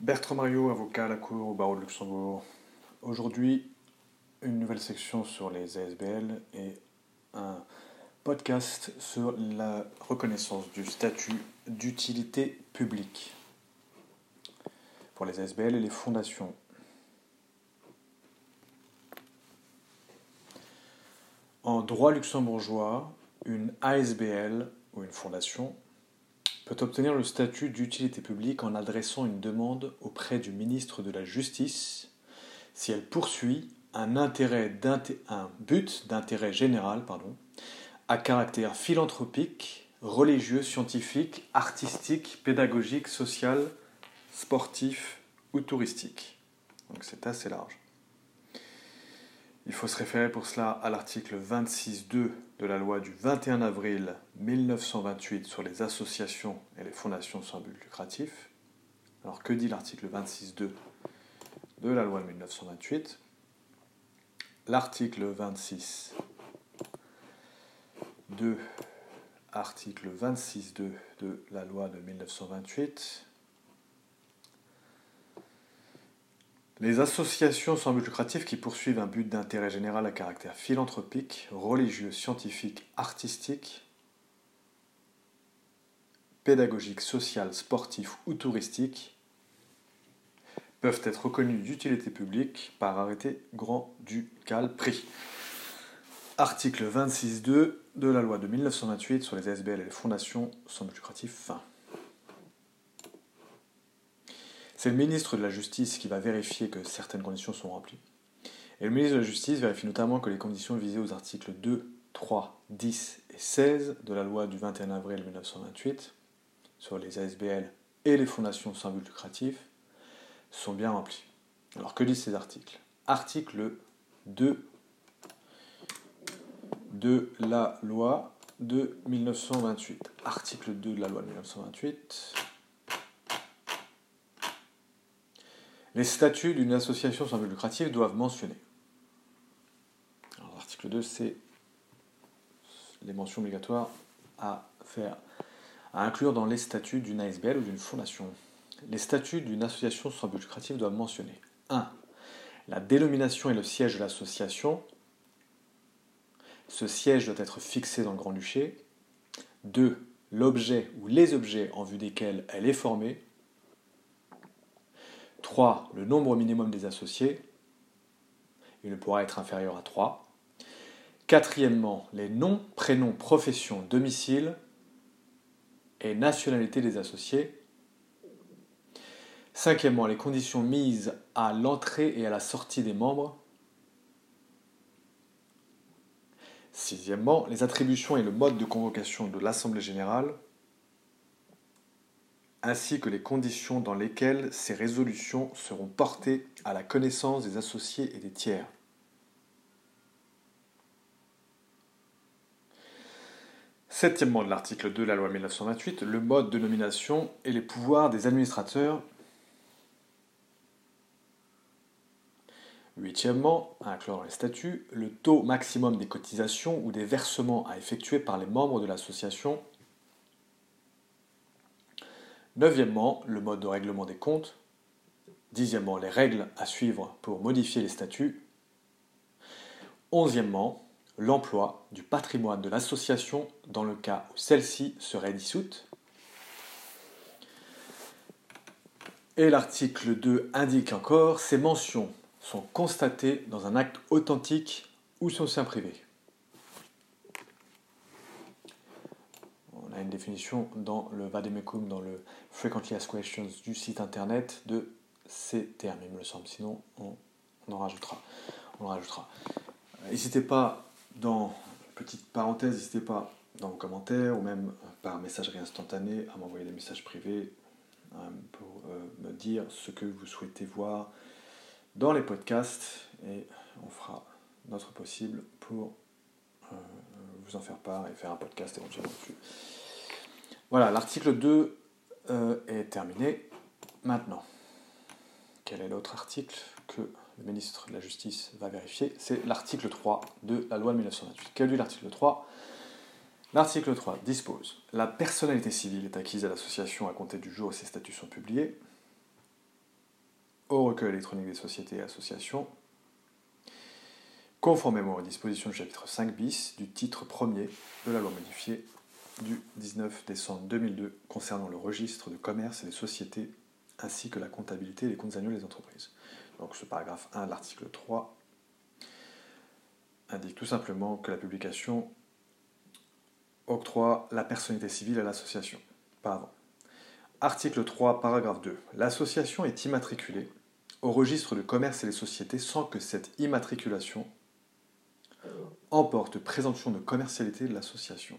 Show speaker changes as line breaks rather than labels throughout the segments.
Bertrand Mario, avocat à la Cour au barreau de Luxembourg. Aujourd'hui, une nouvelle section sur les ASBL et un podcast sur la reconnaissance du statut d'utilité publique pour les ASBL et les fondations. En droit luxembourgeois, une ASBL ou une fondation obtenir le statut d'utilité publique en adressant une demande auprès du ministre de la Justice si elle poursuit un, but d'intérêt général à caractère philanthropique, religieux, scientifique, artistique, pédagogique, social, sportif ou touristique. Donc c'est assez large. Il faut se référer pour cela à l'article 26.2 de la loi du 21 avril 1928 sur les associations et les fondations sans but lucratif. Alors que dit l'article 26.2 de la loi de 1928 L'article 26 2 article 26.2 de la loi de 1928 Les associations sans but lucratif qui poursuivent un but d'intérêt général à caractère philanthropique, religieux, scientifique, artistique, pédagogique, social, sportif ou touristique peuvent être reconnues d'utilité publique par arrêté grand ducal pris. Article 26.2 de la loi de 1928 sur les SBL et les fondations sans but lucratif fin. C'est le ministre de la Justice qui va vérifier que certaines conditions sont remplies. Et le ministre de la Justice vérifie notamment que les conditions visées aux articles 2, 3, 10 et 16 de la loi du 21 avril 1928 sur les ASBL et les fondations sans but lucratif sont bien remplies. Alors que disent ces articles? Article 2 de la loi de 1928. Article 2 de la loi de 1928. Les statuts d'une association sans but lucratif doivent mentionner. L'article 2, c'est les mentions obligatoires à faire, à inclure dans les statuts d'une ASBL ou d'une fondation. Les statuts d'une association sans but lucratif doivent mentionner 1. La dénomination et le siège de l'association. Ce siège doit être fixé dans le Grand-Duché. 2. L'objet ou les objets en vue desquels elle est formée. 3. Le nombre minimum des associés. Il ne pourra être inférieur à 3. Quatrièmement, les noms, prénoms, professions, domicile et nationalité des associés. Cinquièmement, les conditions mises à l'entrée et à la sortie des membres. Sixièmement, les attributions et le mode de convocation de l'Assemblée générale ainsi que les conditions dans lesquelles ces résolutions seront portées à la connaissance des associés et des tiers. Septièmement de l'article 2 de la loi 1928, le mode de nomination et les pouvoirs des administrateurs. Huitièmement, à inclure dans les statuts, le taux maximum des cotisations ou des versements à effectuer par les membres de l'association Neuvièmement, le mode de règlement des comptes. Dixièmement, les règles à suivre pour modifier les statuts. Onzièmement, l'emploi du patrimoine de l'association dans le cas où celle-ci serait dissoute. Et l'article 2 indique encore, ces mentions sont constatées dans un acte authentique ou sur sein privé. Une définition dans le Vademecum, dans le Frequently Asked Questions du site internet de ces termes, il me semble. Sinon, on, en rajoutera. On rajoutera. N'hésitez pas, dans petite parenthèse, n'hésitez pas dans vos commentaires ou même par messagerie instantanée à m'envoyer des messages privés euh, pour euh, me dire ce que vous souhaitez voir dans les podcasts et on fera notre possible pour euh, vous en faire part et faire un podcast éventuellement dessus. Voilà, l'article 2 euh, est terminé. Maintenant, quel est l'autre article que le ministre de la Justice va vérifier? C'est l'article 3 de la loi de 1928. Quel est l'article 3 L'article 3 dispose La personnalité civile est acquise à l'association à compter du jour où ses statuts sont publiés. au recueil électronique des sociétés et associations, conformément aux dispositions du chapitre 5 bis du titre 1er de la loi modifiée du 19 décembre 2002 concernant le registre de commerce et des sociétés ainsi que la comptabilité et les comptes annuels des entreprises. Donc ce paragraphe 1 de l'article 3 indique tout simplement que la publication octroie la personnalité civile à l'association, pas avant. Article 3, paragraphe 2. L'association est immatriculée au registre de commerce et des sociétés sans que cette immatriculation emporte présomption de commercialité de l'association.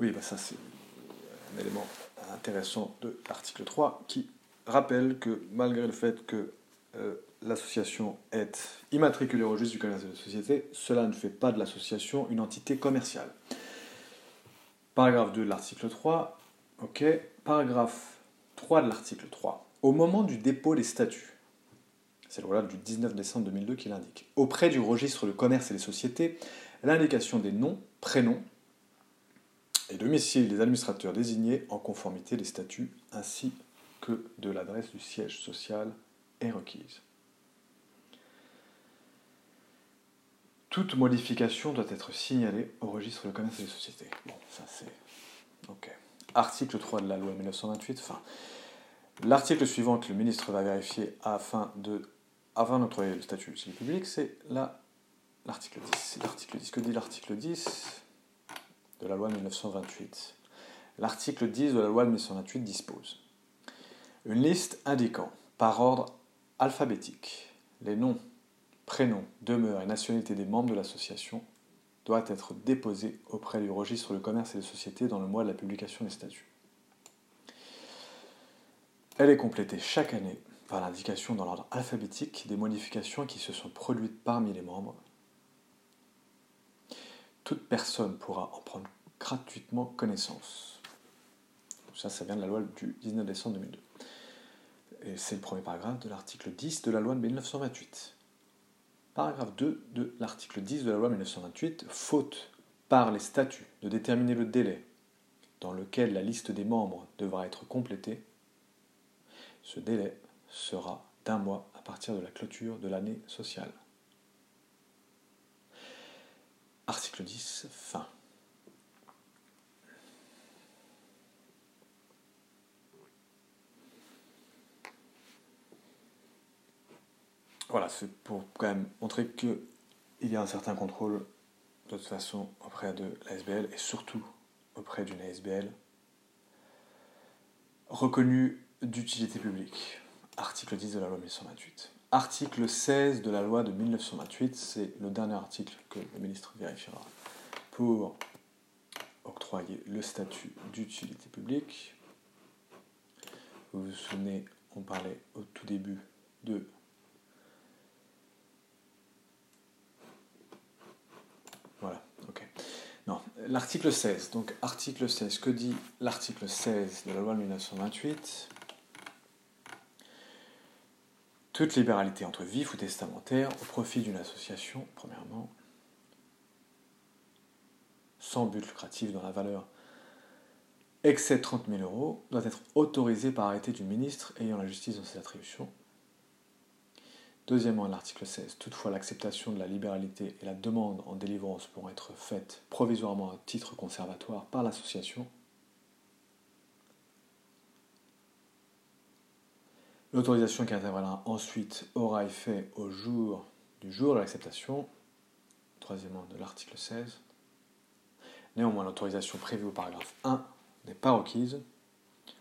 Oui, bah ça c'est un élément intéressant de l'article 3 qui rappelle que malgré le fait que euh, l'association est immatriculée au registre du commerce et de la société, cela ne fait pas de l'association une entité commerciale. Paragraphe 2 de l'article 3. Ok. Paragraphe 3 de l'article 3. Au moment du dépôt des statuts, c'est le loi du 19 décembre 2002 qui l'indique, auprès du registre de commerce et des sociétés, l'indication des noms, prénoms et domicile des administrateurs désignés en conformité des statuts ainsi que de l'adresse du siège social est requise. Toute modification doit être signalée au registre de commerce et des sociétés. Bon, ça c'est. Ok. Article 3 de la loi 1928. Enfin, l'article suivant que le ministre va vérifier afin de afin d'octroyer le statut du public, c'est l'article 10. L'article 10. Que dit l'article 10 de la loi 1928 L'article 10 de la loi 1928 dispose une liste indiquant par ordre alphabétique les noms prénom, demeure et nationalité des membres de l'association doit être déposé auprès du registre de commerce et des sociétés dans le mois de la publication des statuts. Elle est complétée chaque année par l'indication dans l'ordre alphabétique des modifications qui se sont produites parmi les membres. Toute personne pourra en prendre gratuitement connaissance. Ça, ça vient de la loi du 19 décembre 2002. Et c'est le premier paragraphe de l'article 10 de la loi de 1928. Paragraphe 2 de l'article 10 de la loi 1928, faute par les statuts de déterminer le délai dans lequel la liste des membres devra être complétée, ce délai sera d'un mois à partir de la clôture de l'année sociale. Article 10, fin. Voilà, c'est pour quand même montrer qu'il y a un certain contrôle de toute façon auprès de l'ASBL et surtout auprès d'une ASBL reconnue d'utilité publique. Article 10 de la loi 1928. Article 16 de la loi de 1928, c'est le dernier article que le ministre vérifiera pour octroyer le statut d'utilité publique. Vous vous souvenez, on parlait au tout début de Voilà, ok. Non, l'article 16. Donc, article 16. Que dit l'article 16 de la loi de 1928 Toute libéralité entre vif ou testamentaire au profit d'une association, premièrement, sans but lucratif dans la valeur excès 30 000 euros, doit être autorisée par arrêté du ministre ayant la justice dans ses attributions Deuxièmement, l'article 16. Toutefois, l'acceptation de la libéralité et la demande en délivrance pourront être faites provisoirement à titre conservatoire par l'association. L'autorisation qui interviendra ensuite aura effet au jour du jour de l'acceptation. Troisièmement, de l'article 16. Néanmoins, l'autorisation prévue au paragraphe 1 n'est pas requise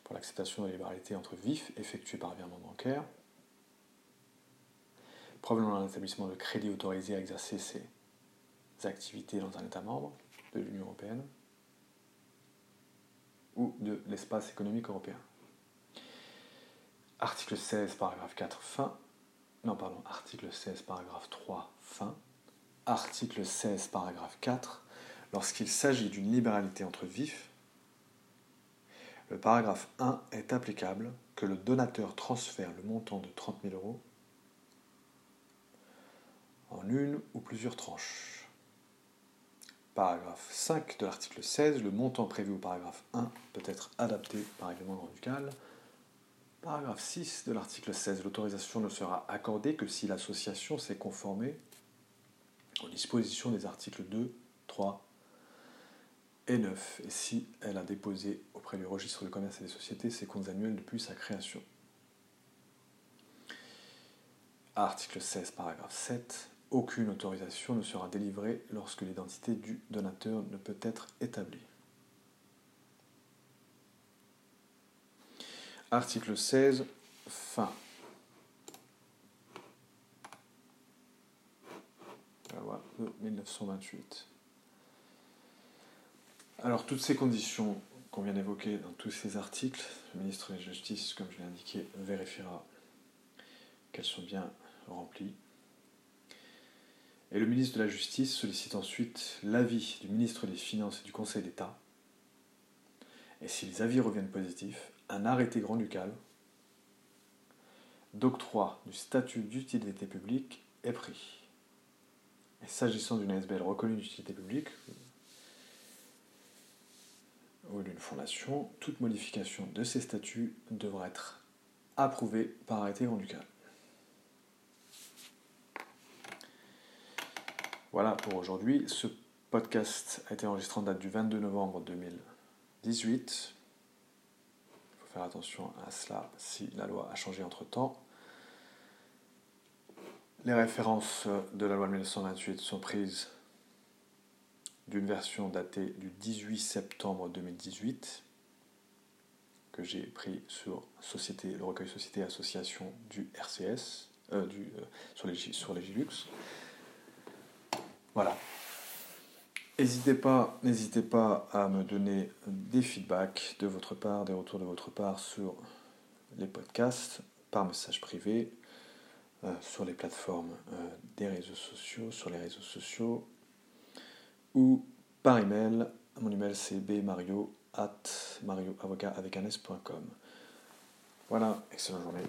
pour l'acceptation de la libéralité entre vifs effectuée par virement bancaire provenant d'un établissement de crédit autorisé à exercer ses activités dans un État membre de l'Union européenne ou de l'espace économique européen. Article 16, paragraphe 4, fin. Non, pardon, article 16, paragraphe 3, fin. Article 16, paragraphe 4. Lorsqu'il s'agit d'une libéralité entre vifs, le paragraphe 1 est applicable que le donateur transfère le montant de 30 000 euros en une ou plusieurs tranches. paragraphe 5 de l'article 16, le montant prévu au paragraphe 1 peut être adapté par règlement ducal. Paragraphe 6 de l'article 16, l'autorisation ne sera accordée que si l'association s'est conformée aux dispositions des articles 2, 3 et 9, et si elle a déposé auprès du registre de commerce et des sociétés ses comptes annuels depuis sa création. Article 16, paragraphe 7. Aucune autorisation ne sera délivrée lorsque l'identité du donateur ne peut être établie. Article 16, fin. La loi de 1928. Alors, toutes ces conditions qu'on vient d'évoquer dans tous ces articles, le ministre de la Justice, comme je l'ai indiqué, vérifiera qu'elles sont bien remplies. Et le ministre de la Justice sollicite ensuite l'avis du ministre des Finances et du Conseil d'État. Et si les avis reviennent positifs, un arrêté grand-ducal d'octroi du statut d'utilité publique est pris. S'agissant d'une ASBL reconnue d'utilité publique ou d'une fondation, toute modification de ces statuts devra être approuvée par arrêté grand-ducal. Voilà pour aujourd'hui. Ce podcast a été enregistré en date du 22 novembre 2018. Attention à cela si la loi a changé entre-temps. Les références de la loi de 1928 sont prises d'une version datée du 18 septembre 2018 que j'ai pris sur société, le recueil Société Association du RCS, euh, du, euh, sur, les, sur les Gilux. Voilà. N'hésitez pas, à me donner des feedbacks de votre part, des retours de votre part sur les podcasts, par message privé, euh, sur les plateformes euh, des réseaux sociaux, sur les réseaux sociaux, ou par email. Mon email c'est bmario at marioavocat. Voilà, excellente journée.